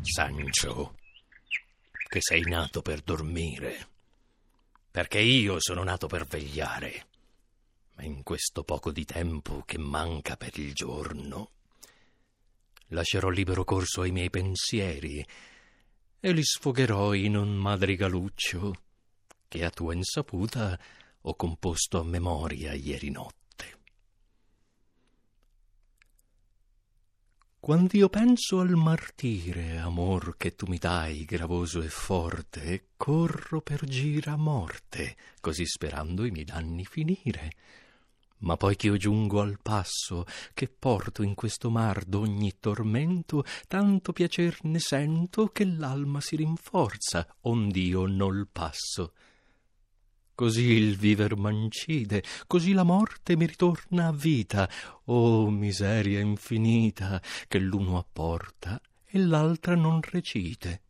Sancio, che sei nato per dormire, perché io sono nato per vegliare. Ma in questo poco di tempo che manca per il giorno, lascerò libero corso ai miei pensieri e li sfogherò in un madrigaluccio che a tua insaputa ho composto a memoria ieri notte. Quand'io penso al martire, amor, che tu mi dai, gravoso e forte, corro per gira morte, così sperando i miei danni finire. Ma poi ch'io giungo al passo, che porto in questo mar d'ogni tormento, tanto piacer ne sento che l'alma si rinforza, ond'io nol passo. Così il viver m'ancide, così la morte mi ritorna a vita. Oh miseria infinita, che l'uno apporta e l'altra non recite.